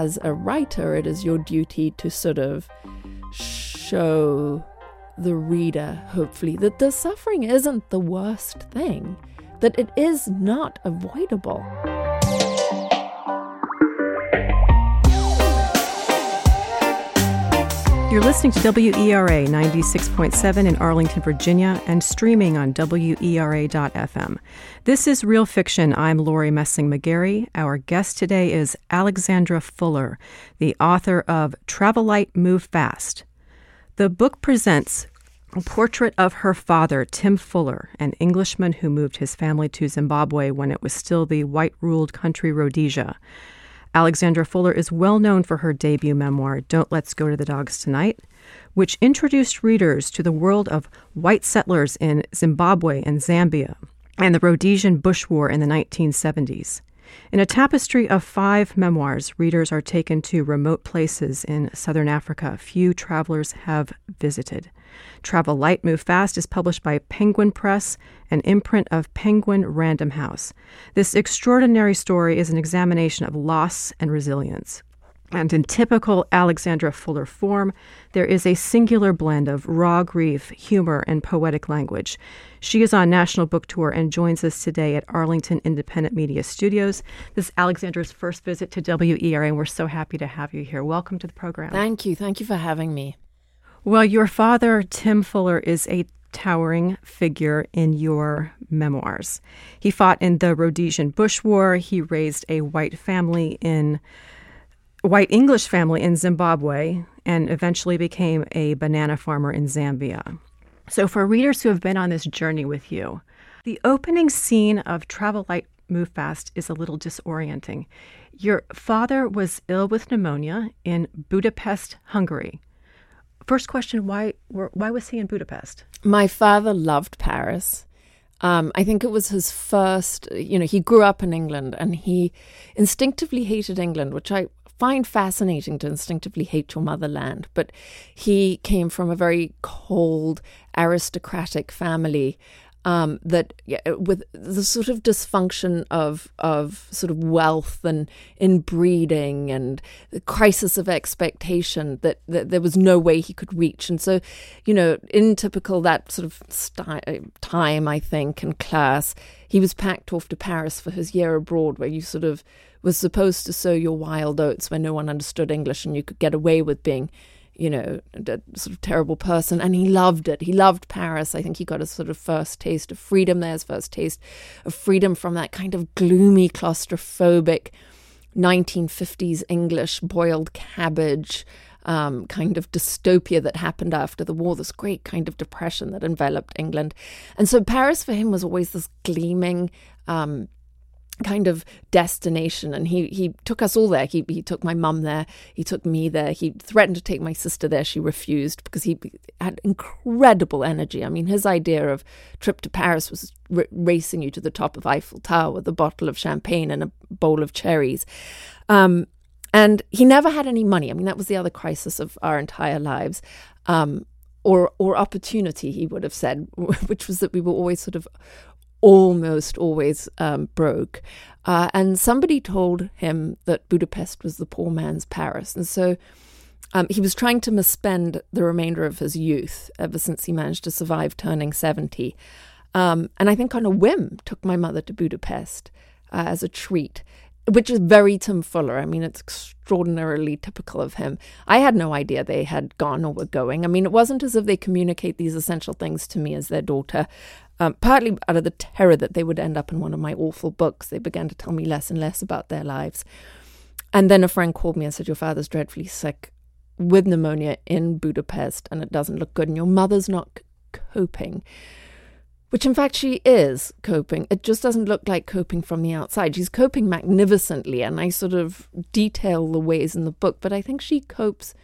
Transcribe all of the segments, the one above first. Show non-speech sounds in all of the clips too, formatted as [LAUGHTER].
as a writer, it is your duty to sort of show the reader, hopefully, that the suffering isn't the worst thing, that it is not avoidable. You're listening to WERA 96.7 in Arlington, Virginia, and streaming on WERA.FM. This is Real Fiction. I'm Laurie Messing McGarry. Our guest today is Alexandra Fuller, the author of Travel Light, Move Fast. The book presents a portrait of her father, Tim Fuller, an Englishman who moved his family to Zimbabwe when it was still the white ruled country Rhodesia. Alexandra Fuller is well known for her debut memoir, Don't Let's Go to the Dogs Tonight, which introduced readers to the world of white settlers in Zimbabwe and Zambia and the Rhodesian Bush War in the 1970s. In a tapestry of five memoirs, readers are taken to remote places in southern Africa few travelers have visited. Travel Light, Move Fast is published by Penguin Press, an imprint of Penguin Random House. This extraordinary story is an examination of loss and resilience. And in typical Alexandra Fuller form, there is a singular blend of raw grief, humor, and poetic language. She is on national book tour and joins us today at Arlington Independent Media Studios. This is Alexandra's first visit to WERA, and we're so happy to have you here. Welcome to the program. Thank you. Thank you for having me. Well, your father, Tim Fuller, is a towering figure in your memoirs. He fought in the Rhodesian Bush War. He raised a white family in white English family in Zimbabwe and eventually became a banana farmer in Zambia. So for readers who have been on this journey with you, the opening scene of Travel Light Move Fast is a little disorienting. Your father was ill with pneumonia in Budapest, Hungary. First question: Why? Why was he in Budapest? My father loved Paris. Um, I think it was his first. You know, he grew up in England, and he instinctively hated England, which I find fascinating to instinctively hate your motherland. But he came from a very cold, aristocratic family um, that with the sort of dysfunction of of sort of wealth and inbreeding and the crisis of expectation that, that there was no way he could reach, and so you know, in typical that sort of st- time, I think, and class, he was packed off to Paris for his year abroad, where you sort of was supposed to sow your wild oats, where no one understood English, and you could get away with being you know, a sort of terrible person. And he loved it. He loved Paris. I think he got a sort of first taste of freedom there, his first taste of freedom from that kind of gloomy, claustrophobic 1950s English boiled cabbage. Um, kind of dystopia that happened after the war, this great kind of depression that enveloped England. And so Paris for him was always this gleaming, um, kind of destination. And he he took us all there. He he took my mum there. He took me there. He threatened to take my sister there. She refused because he had incredible energy. I mean his idea of trip to paris was r- racing you to the top of eiffel tower with a bottle of champagne and a bowl of cherries. Um, and he never had any money. I mean that was the other crisis of our entire lives. Um, or or opportunity he would have said [LAUGHS] which was that we were always sort of almost always um, broke. Uh, and somebody told him that Budapest was the poor man's Paris. And so um, he was trying to misspend the remainder of his youth ever since he managed to survive turning 70. Um, and I think on a whim took my mother to Budapest uh, as a treat which is very Tim Fuller. I mean, it's extraordinarily typical of him. I had no idea they had gone or were going. I mean, it wasn't as if they communicate these essential things to me as their daughter. Um, partly out of the terror that they would end up in one of my awful books, they began to tell me less and less about their lives. And then a friend called me and said, Your father's dreadfully sick with pneumonia in Budapest and it doesn't look good, and your mother's not coping which in fact she is coping. It just doesn't look like coping from the outside. She's coping magnificently, and I sort of detail the ways in the book, but I think she copes.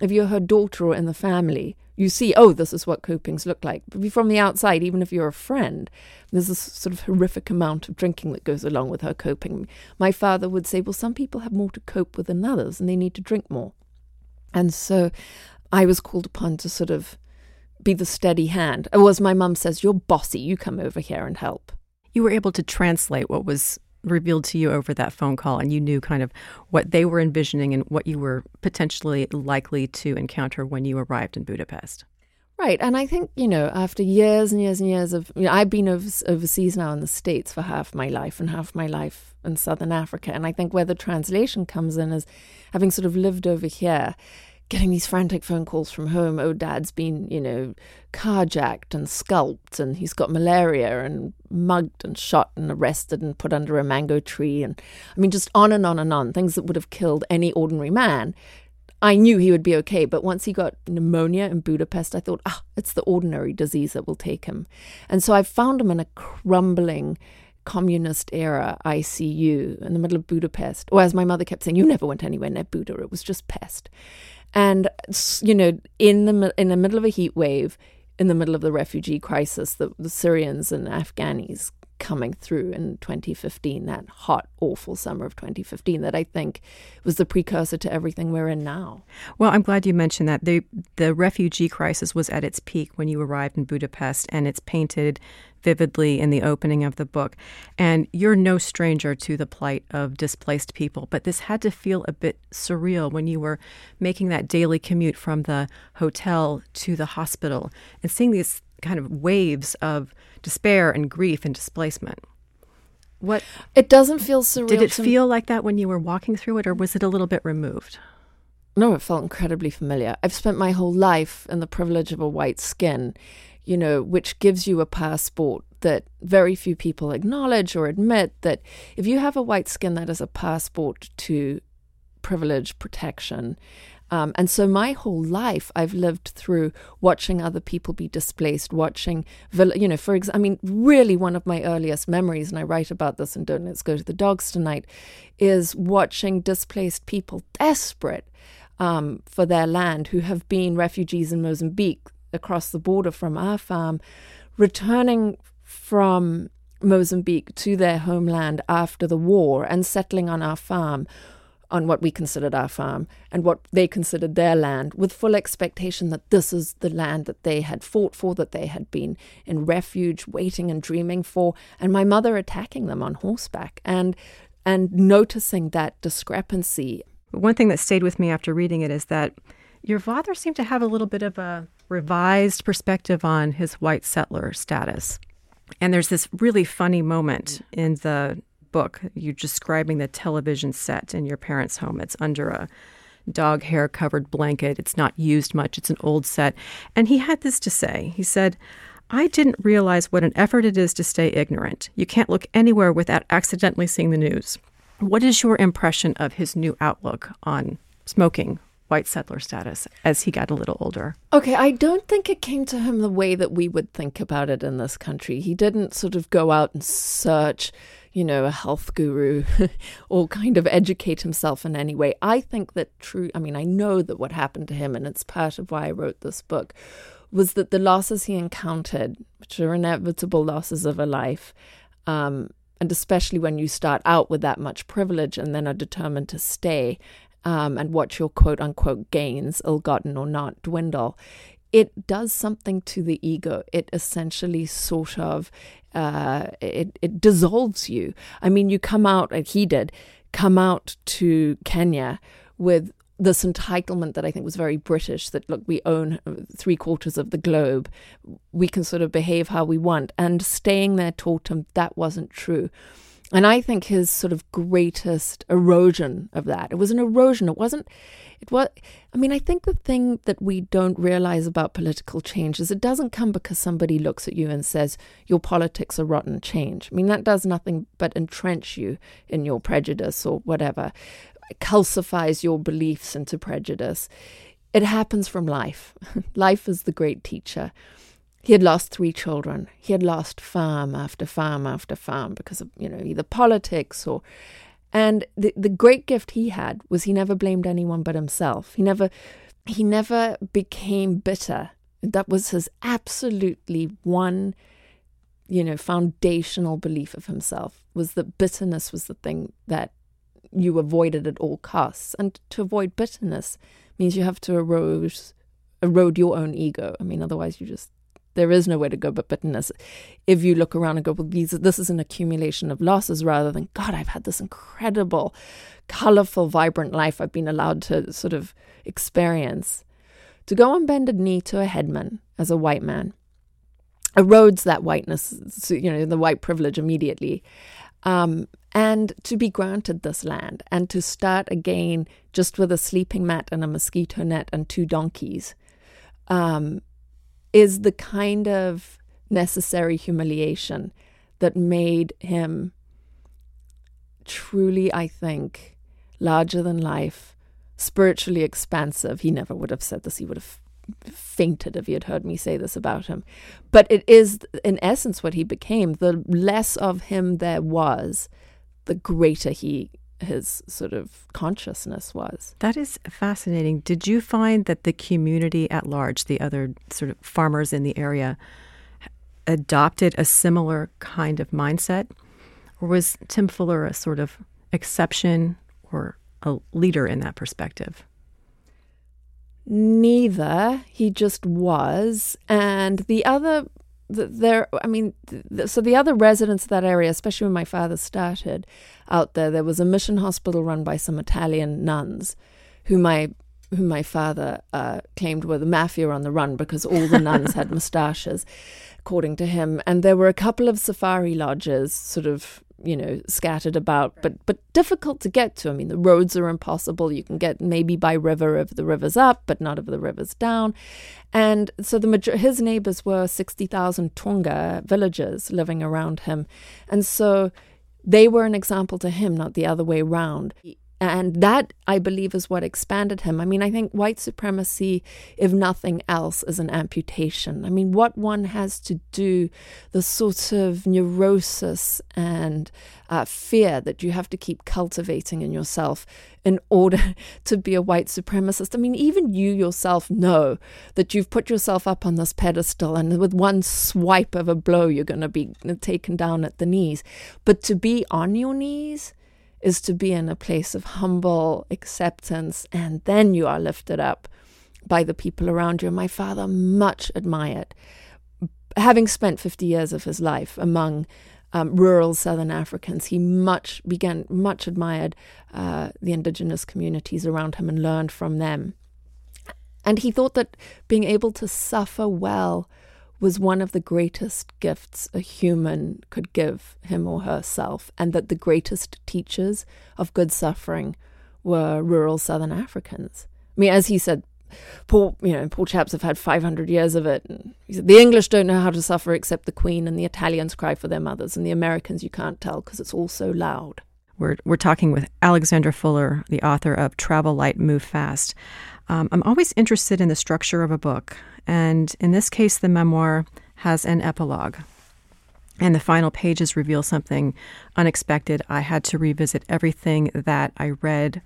If you're her daughter or in the family, you see, oh, this is what copings look like. But from the outside, even if you're a friend, there's this sort of horrific amount of drinking that goes along with her coping. My father would say, well, some people have more to cope with than others, and they need to drink more. And so I was called upon to sort of be the steady hand. Or as my mum says, you're bossy, you come over here and help. You were able to translate what was revealed to you over that phone call and you knew kind of what they were envisioning and what you were potentially likely to encounter when you arrived in Budapest. Right. And I think, you know, after years and years and years of, you know, I've been overseas now in the States for half my life and half my life in Southern Africa. And I think where the translation comes in is having sort of lived over here, getting these frantic phone calls from home. Oh, dad's been, you know, carjacked and scalped, and he's got malaria and mugged and shot and arrested and put under a mango tree. And I mean, just on and on and on, things that would have killed any ordinary man. I knew he would be okay, but once he got pneumonia in Budapest, I thought, ah, it's the ordinary disease that will take him. And so I found him in a crumbling communist era ICU in the middle of Budapest. Or as my mother kept saying, you never went anywhere near Buda, it was just pest. And you know, in the in the middle of a heat wave, in the middle of the refugee crisis, the, the Syrians and Afghanis coming through in 2015, that hot, awful summer of 2015, that I think was the precursor to everything we're in now. Well, I'm glad you mentioned that. The, the refugee crisis was at its peak when you arrived in Budapest, and it's painted vividly in the opening of the book. And you're no stranger to the plight of displaced people, but this had to feel a bit surreal when you were making that daily commute from the hotel to the hospital and seeing these kind of waves of despair and grief and displacement. What it doesn't feel surreal. Did it feel like that when you were walking through it, or was it a little bit removed? No, it felt incredibly familiar. I've spent my whole life in the privilege of a white skin, you know, which gives you a passport that very few people acknowledge or admit that if you have a white skin, that is a passport to privilege protection. Um, and so my whole life, I've lived through watching other people be displaced, watching, you know, for example, I mean, really one of my earliest memories, and I write about this in Don't Let's Go to the Dogs Tonight, is watching displaced people desperate um, for their land who have been refugees in Mozambique across the border from our farm, returning from Mozambique to their homeland after the war and settling on our farm, on what we considered our farm and what they considered their land, with full expectation that this is the land that they had fought for, that they had been in refuge, waiting and dreaming for, and my mother attacking them on horseback and and noticing that discrepancy. One thing that stayed with me after reading it is that your father seemed to have a little bit of a revised perspective on his white settler status. And there's this really funny moment in the book. You're describing the television set in your parents' home. It's under a dog hair covered blanket. It's not used much. It's an old set. And he had this to say. He said, I didn't realize what an effort it is to stay ignorant. You can't look anywhere without accidentally seeing the news. What is your impression of his new outlook on smoking white settler status as he got a little older? Okay, I don't think it came to him the way that we would think about it in this country. He didn't sort of go out and search, you know, a health guru [LAUGHS] or kind of educate himself in any way. I think that true, I mean, I know that what happened to him, and it's part of why I wrote this book, was that the losses he encountered, which are inevitable losses of a life, um, and especially when you start out with that much privilege and then are determined to stay um, and watch your quote unquote gains, ill gotten or not, dwindle, it does something to the ego. It essentially sort of uh, it it dissolves you. I mean, you come out, and he did, come out to Kenya with this entitlement that I think was very British that, look, we own three quarters of the globe. We can sort of behave how we want. And staying there taught him that wasn't true. And I think his sort of greatest erosion of that, it was an erosion. It wasn't, it was, I mean, I think the thing that we don't realize about political change is it doesn't come because somebody looks at you and says, your politics are rotten, change. I mean, that does nothing but entrench you in your prejudice or whatever, it calcifies your beliefs into prejudice. It happens from life. [LAUGHS] life is the great teacher. He had lost three children. He had lost farm after farm after farm because of, you know, either politics or and the the great gift he had was he never blamed anyone but himself. He never he never became bitter. That was his absolutely one, you know, foundational belief of himself was that bitterness was the thing that you avoided at all costs. And to avoid bitterness means you have to erode erode your own ego. I mean, otherwise you just there is nowhere to go but bitterness. If you look around and go, well, these, this is an accumulation of losses rather than, God, I've had this incredible, colorful, vibrant life I've been allowed to sort of experience. To go on bended knee to a headman as a white man erodes that whiteness, you know, the white privilege immediately. Um, and to be granted this land and to start again just with a sleeping mat and a mosquito net and two donkeys um, is the kind of necessary humiliation that made him truly, I think, larger than life, spiritually expansive. He never would have said this, he would have fainted if he had heard me say this about him. But it is, in essence, what he became. The less of him there was, the greater he his sort of consciousness was. That is fascinating. Did you find that the community at large, the other sort of farmers in the area, adopted a similar kind of mindset? Or was Tim Fuller a sort of exception or a leader in that perspective? Neither. He just was. And the other there i mean so the other residents of that area especially when my father started out there there was a mission hospital run by some italian nuns who my who my father uh, claimed were the mafia on the run because all the nuns had [LAUGHS] moustaches according to him. And there were a couple of safari lodges sort of you know scattered about but but difficult to get to. I mean the roads are impossible. You can get maybe by river if the river's up but not if the river's down. And so the major- his neighbors were 60,000 Tonga villagers living around him. And so they were an example to him not the other way around and that, I believe, is what expanded him. I mean, I think white supremacy, if nothing else, is an amputation. I mean, what one has to do, the sort of neurosis and uh, fear that you have to keep cultivating in yourself in [LAUGHS] order to be a white supremacist. I mean, even you yourself know that you've put yourself up on this pedestal, and with one swipe of a blow, you're going to be taken down at the knees. But to be on your knees, is to be in a place of humble acceptance, and then you are lifted up by the people around you. My father much admired, having spent 50 years of his life among um, rural Southern Africans, he much began much admired uh, the indigenous communities around him and learned from them. And he thought that being able to suffer well was one of the greatest gifts a human could give him or herself, and that the greatest teachers of good suffering were rural Southern Africans. I mean, as he said, poor you know poor chaps have had 500 years of it he said the english don't know how to suffer except the queen and the italians cry for their mothers and the americans you can't tell because it's all so loud we're, we're talking with alexandra fuller the author of travel light move fast um, i'm always interested in the structure of a book and in this case, the memoir has an epilogue. And the final pages reveal something unexpected. I had to revisit everything that I read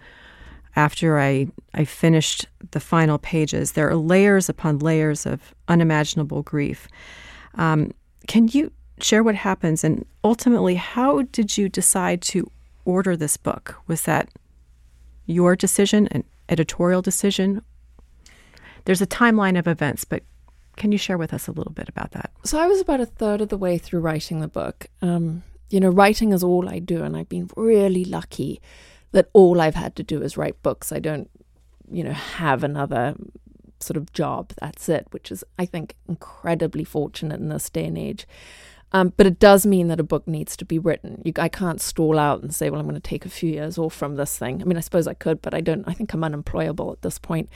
after I, I finished the final pages. There are layers upon layers of unimaginable grief. Um, can you share what happens? And ultimately, how did you decide to order this book? Was that your decision, an editorial decision, there's a timeline of events, but can you share with us a little bit about that? So I was about a third of the way through writing the book. Um, you know, writing is all I do, and I've been really lucky that all I've had to do is write books. I don't, you know, have another sort of job. That's it, which is, I think, incredibly fortunate in this day and age. Um, but it does mean that a book needs to be written. You, I can't stall out and say, well, I'm going to take a few years off from this thing. I mean, I suppose I could, but I don't. I think I'm unemployable at this point.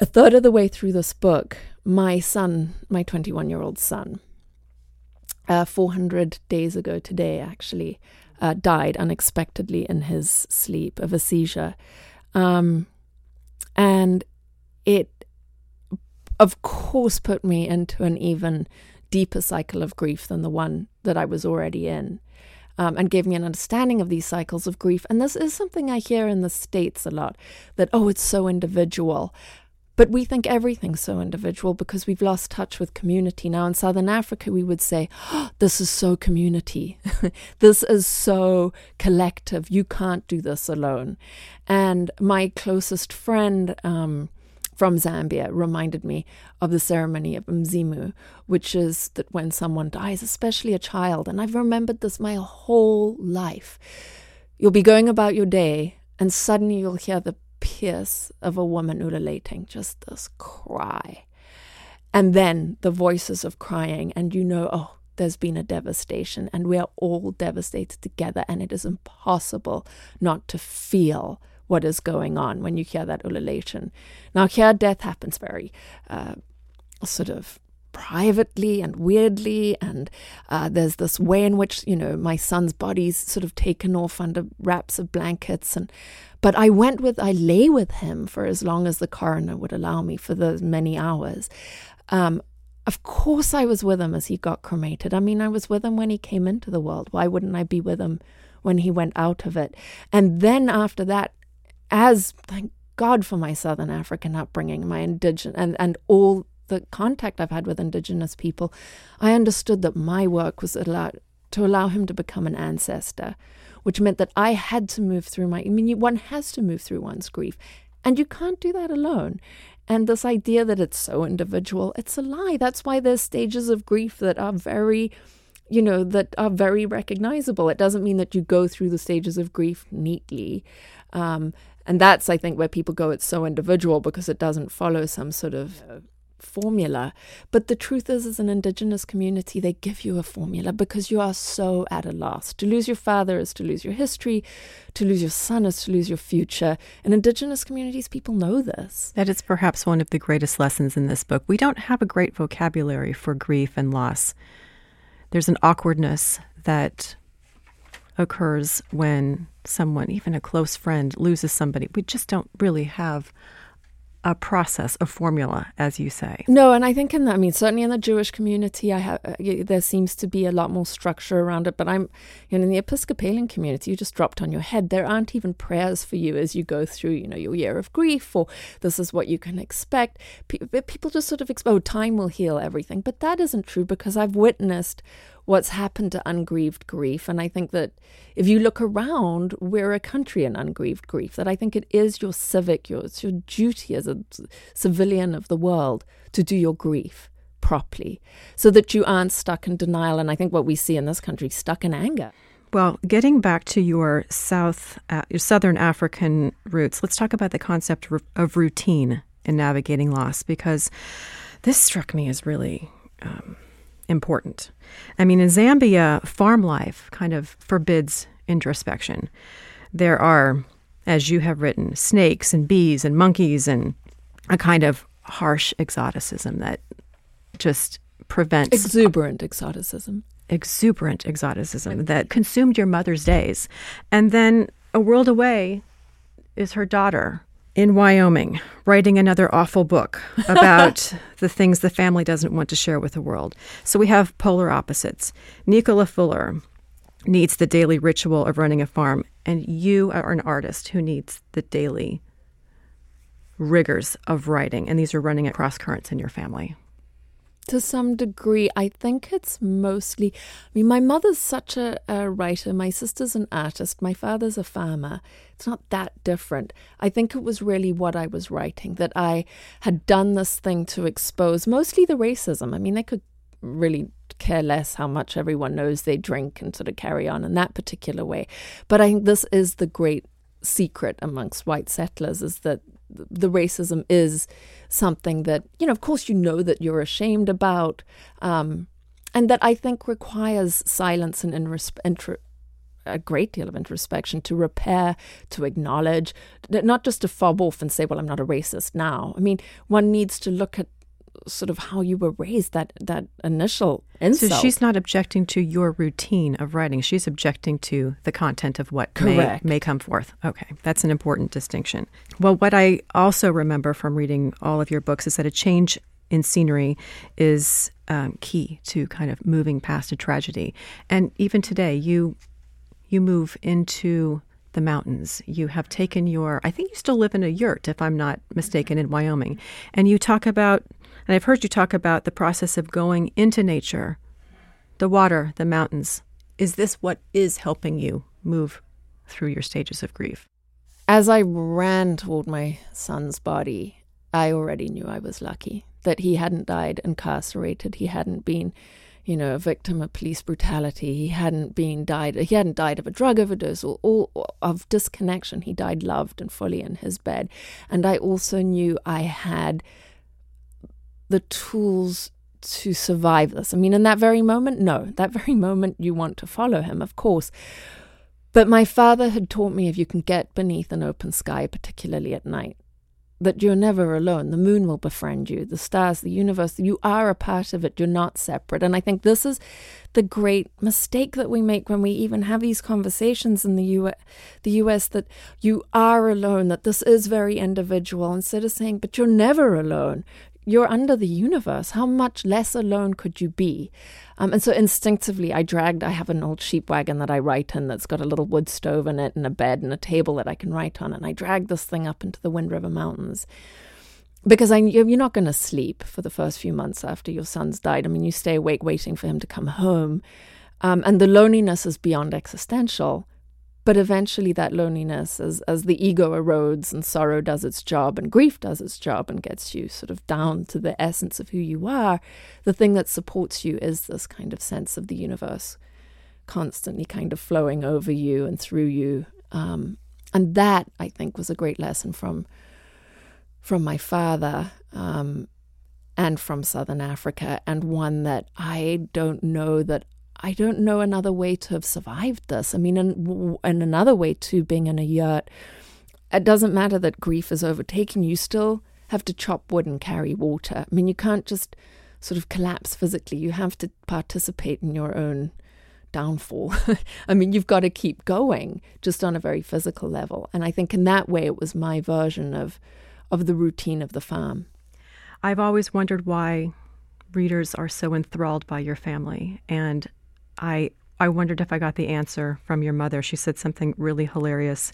A third of the way through this book, my son, my 21 year old son, uh, 400 days ago today, actually, uh, died unexpectedly in his sleep of a seizure. Um, and it, of course, put me into an even deeper cycle of grief than the one that I was already in. Um, and gave me an understanding of these cycles of grief. And this is something I hear in the States a lot that, oh, it's so individual. But we think everything's so individual because we've lost touch with community. Now, in Southern Africa, we would say, oh, This is so community. [LAUGHS] this is so collective. You can't do this alone. And my closest friend, um, from Zambia reminded me of the ceremony of Mzimu, which is that when someone dies, especially a child, and I've remembered this my whole life. You'll be going about your day, and suddenly you'll hear the pierce of a woman ululating, just this cry. And then the voices of crying, and you know, oh, there's been a devastation, and we are all devastated together, and it is impossible not to feel what is going on when you hear that ululation. Now, here death happens very uh, sort of privately and weirdly, and uh, there's this way in which you know my son's body's sort of taken off under wraps of blankets, and but I went with I lay with him for as long as the coroner would allow me for those many hours. Um, of course, I was with him as he got cremated. I mean, I was with him when he came into the world. Why wouldn't I be with him when he went out of it? And then after that, as thank God for my Southern African upbringing, my indigenous and, and all the contact I've had with indigenous people, I understood that my work was allowed to allow him to become an ancestor, which meant that I had to move through my I mean one has to move through one's grief. And you can't do that alone. And this idea that it's so individual, it's a lie. That's why there's stages of grief that are very you know, that are very recognizable. It doesn't mean that you go through the stages of grief neatly. Um, and that's, I think, where people go, it's so individual because it doesn't follow some sort of formula. But the truth is, as an indigenous community, they give you a formula because you are so at a loss. To lose your father is to lose your history, to lose your son is to lose your future. In indigenous communities, people know this. That is perhaps one of the greatest lessons in this book. We don't have a great vocabulary for grief and loss. There's an awkwardness that occurs when someone, even a close friend, loses somebody. We just don't really have a process, a formula, as you say. No, and I think in that, I mean, certainly in the Jewish community, I have uh, there seems to be a lot more structure around it. But I'm, you know, in the Episcopalian community, you just dropped on your head. There aren't even prayers for you as you go through, you know, your year of grief, or this is what you can expect. People just sort of expect, oh, time will heal everything, but that isn't true because I've witnessed what's happened to ungrieved grief. And I think that if you look around, we're a country in ungrieved grief, that I think it is your civic, your, it's your duty as a civilian of the world to do your grief properly so that you aren't stuck in denial. And I think what we see in this country, stuck in anger. Well, getting back to your South, uh, your Southern African roots, let's talk about the concept of routine in navigating loss because this struck me as really um, important. I mean, in Zambia, farm life kind of forbids introspection. There are, as you have written, snakes and bees and monkeys and a kind of harsh exoticism that just prevents exuberant exoticism. Exuberant exoticism that consumed your mother's days. And then a world away is her daughter in Wyoming writing another awful book [LAUGHS] about the things the family doesn't want to share with the world. So we have polar opposites. Nicola Fuller needs the daily ritual of running a farm, and you are an artist who needs the daily rigors of writing, and these are running across currents in your family to some degree. I think it's mostly, I mean, my mother's such a, a, writer, my sister's an artist, my father's a farmer. It's not that different. I think it was really what I was writing that I had done this thing to expose mostly the racism. I mean, they could really care less how much everyone knows they drink and sort of carry on in that particular way. But I think this is the great secret amongst white settlers is that the racism is something that you know of course you know that you're ashamed about um, and that i think requires silence and a great deal of introspection to repair to acknowledge not just to fob off and say well i'm not a racist now. I mean one needs to look at sort of how you were raised that that initial insult. So she's not objecting to your routine of writing. She's objecting to the content of what may, may come forth. Okay, that's an important distinction. Well, what I also remember from reading all of your books is that a change in scenery is um, key to kind of moving past a tragedy. And even today, you you move into the mountains. You have taken your, I think you still live in a yurt, if I'm not mistaken, in Wyoming. And you talk about and I've heard you talk about the process of going into nature, the water, the mountains. Is this what is helping you move through your stages of grief? As I ran toward my son's body, I already knew I was lucky that he hadn't died incarcerated. He hadn't been, you know, a victim of police brutality. He hadn't been died. He hadn't died of a drug overdose or, or, or of disconnection. He died loved and fully in his bed. And I also knew I had the tools to survive this. I mean, in that very moment, no. That very [LAUGHS] moment, you want to follow him, of course. But my father had taught me if you can get beneath an open sky, particularly at night, that you're never alone. The moon will befriend you, the stars, the universe. You are a part of it. You're not separate. And I think this is the great mistake that we make when we even have these conversations in the US, the US that you are alone, that this is very individual, instead of saying, but you're never alone you're under the universe. How much less alone could you be? Um, and so instinctively, I dragged, I have an old sheep wagon that I write in that's got a little wood stove in it and a bed and a table that I can write on. And I dragged this thing up into the Wind River Mountains because I you're not going to sleep for the first few months after your son's died. I mean, you stay awake waiting for him to come home. Um, and the loneliness is beyond existential. But eventually, that loneliness, as, as the ego erodes and sorrow does its job and grief does its job and gets you sort of down to the essence of who you are, the thing that supports you is this kind of sense of the universe constantly kind of flowing over you and through you. Um, and that, I think, was a great lesson from from my father um, and from Southern Africa, and one that I don't know that I don't know another way to have survived this. I mean, and, and another way to being in a yurt, it doesn't matter that grief is overtaking you, still have to chop wood and carry water. I mean, you can't just sort of collapse physically. You have to participate in your own downfall. [LAUGHS] I mean, you've got to keep going just on a very physical level. And I think in that way, it was my version of of the routine of the farm. I've always wondered why readers are so enthralled by your family and I I wondered if I got the answer from your mother. She said something really hilarious.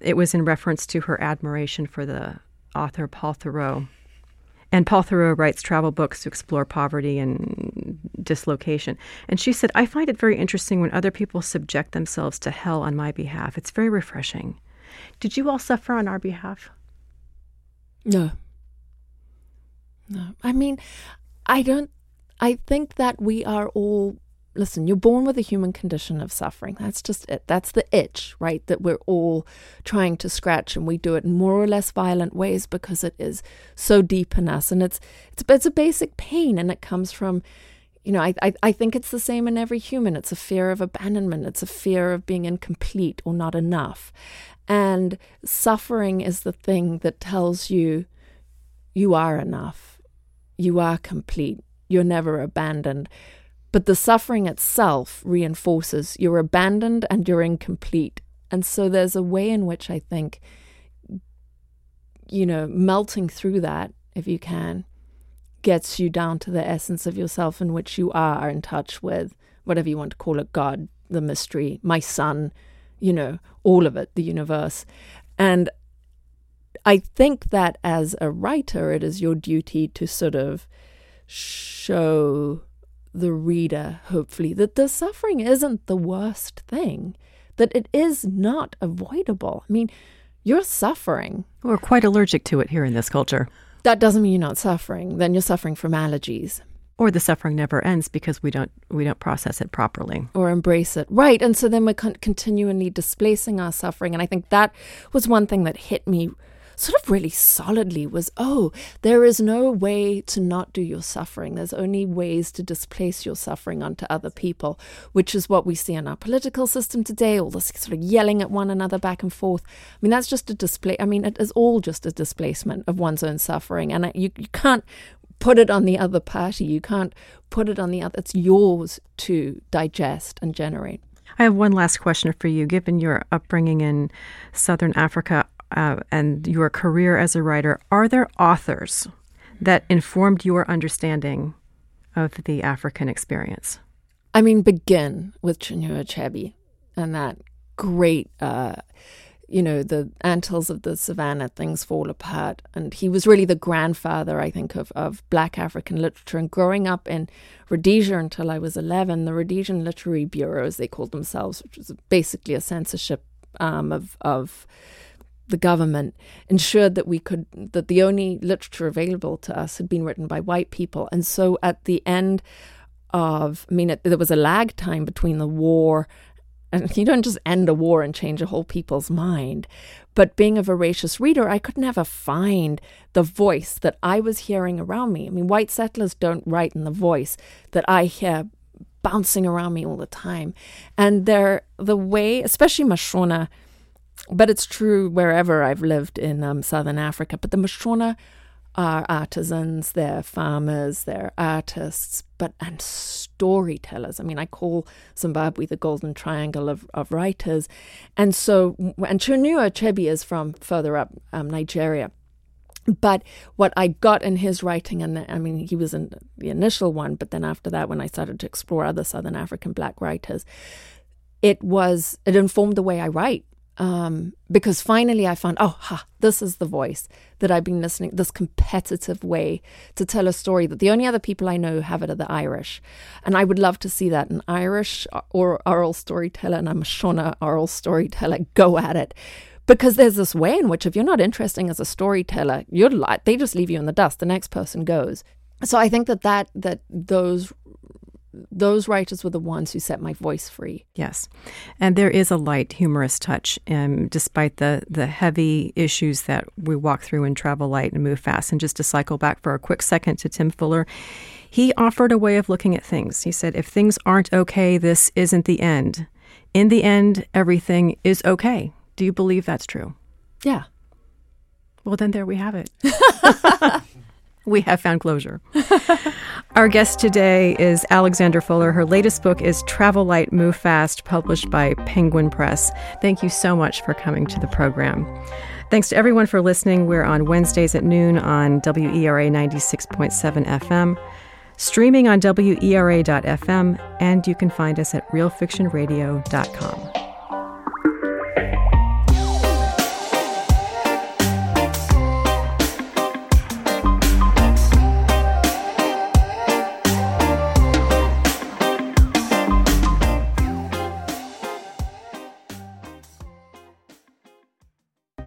It was in reference to her admiration for the author Paul Theroux. And Paul Theroux writes travel books to explore poverty and dislocation. And she said, I find it very interesting when other people subject themselves to hell on my behalf. It's very refreshing. Did you all suffer on our behalf? No. No. I mean, I don't, I think that we are all listen, you're born with a human condition of suffering. That's just it. That's the itch, right? That we're all trying to scratch, and we do it in more or less violent ways because it is so deep in us, and it's it's it's a basic pain, and it comes from. You know, I, I, I think it's the same in every human. It's a fear of abandonment. It's a fear of being incomplete or not enough. And suffering is the thing that tells you you are enough. You are complete. You're never abandoned but the suffering itself reinforces you're abandoned and you're incomplete. And so there's a way in which I think, you know, melting through that, if you can, gets you down to the essence of yourself in which you are in touch with whatever you want to call it God, the mystery, my son, you know, all of it, the universe. And I think that as a writer, it is your duty to sort of show the reader, hopefully, that the suffering isn't the worst thing, that it is not avoidable. I mean, you're suffering. We're quite allergic to it here in this culture. That doesn't mean you're not suffering. Then you're suffering from allergies. Or the suffering never ends because we don't we don't process it properly or embrace it, right? And so then we're con- continually displacing our suffering. And I think that was one thing that hit me sort of really solidly was oh, there is no way to not do your suffering. There's only ways to displace your suffering onto other people, which is what we see in our political system today, all this sort of yelling at one another back and forth. I mean, that's just a display. I mean, it is all just a displacement of one's own suffering. And you, you can't put it on the other party. You can't put it on the other. It's yours to digest and generate. I have one last question for you. Given your upbringing in Southern Africa, uh, and your career as a writer, are there authors that informed your understanding of the African experience? I mean, begin with Chinua Achebe and that great, uh, you know, the Anthills of the Savannah, things fall apart. And he was really the grandfather, I think, of, of black African literature. And growing up in Rhodesia until I was 11, the Rhodesian Literary Bureau, as they called themselves, which was basically a censorship um, of, of the government ensured that we could that the only literature available to us had been written by white people. And so at the end of i mean it, there was a lag time between the war and [LAUGHS] you don't just end a war and change a whole people's mind. But being a voracious reader i could never find the voice that i was hearing around me. I mean white settlers don't write in the voice that i hear bouncing around me all the time. And they're the way especially mashona but it's true wherever I've lived in um, southern Africa. But the Mashona are artisans, they're farmers, they're artists, but and storytellers. I mean, I call Zimbabwe the golden triangle of, of writers. And so, and Chinua Achebe is from further up um, Nigeria. But what I got in his writing, and I mean, he was in the initial one, but then after that, when I started to explore other Southern African black writers, it was, it informed the way I write um, because finally I found, oh, ha, this is the voice that I've been listening, this competitive way to tell a story that the only other people I know have it are the Irish. And I would love to see that an Irish or oral storyteller and I'm a Mashona oral storyteller [LAUGHS] go at it. Because there's this way in which if you're not interesting as a storyteller, you're like, they just leave you in the dust. The next person goes. So I think that that that those those writers were the ones who set my voice free. Yes. And there is a light, humorous touch, um, despite the, the heavy issues that we walk through in Travel Light and Move Fast. And just to cycle back for a quick second to Tim Fuller, he offered a way of looking at things. He said, if things aren't okay, this isn't the end. In the end, everything is okay. Do you believe that's true? Yeah. Well, then there we have it. [LAUGHS] we have found closure. [LAUGHS] Our guest today is Alexandra Fuller. Her latest book is Travel Light, Move Fast, published by Penguin Press. Thank you so much for coming to the program. Thanks to everyone for listening. We're on Wednesdays at noon on WERA 96.7 FM, streaming on WERA.FM, and you can find us at realfictionradio.com.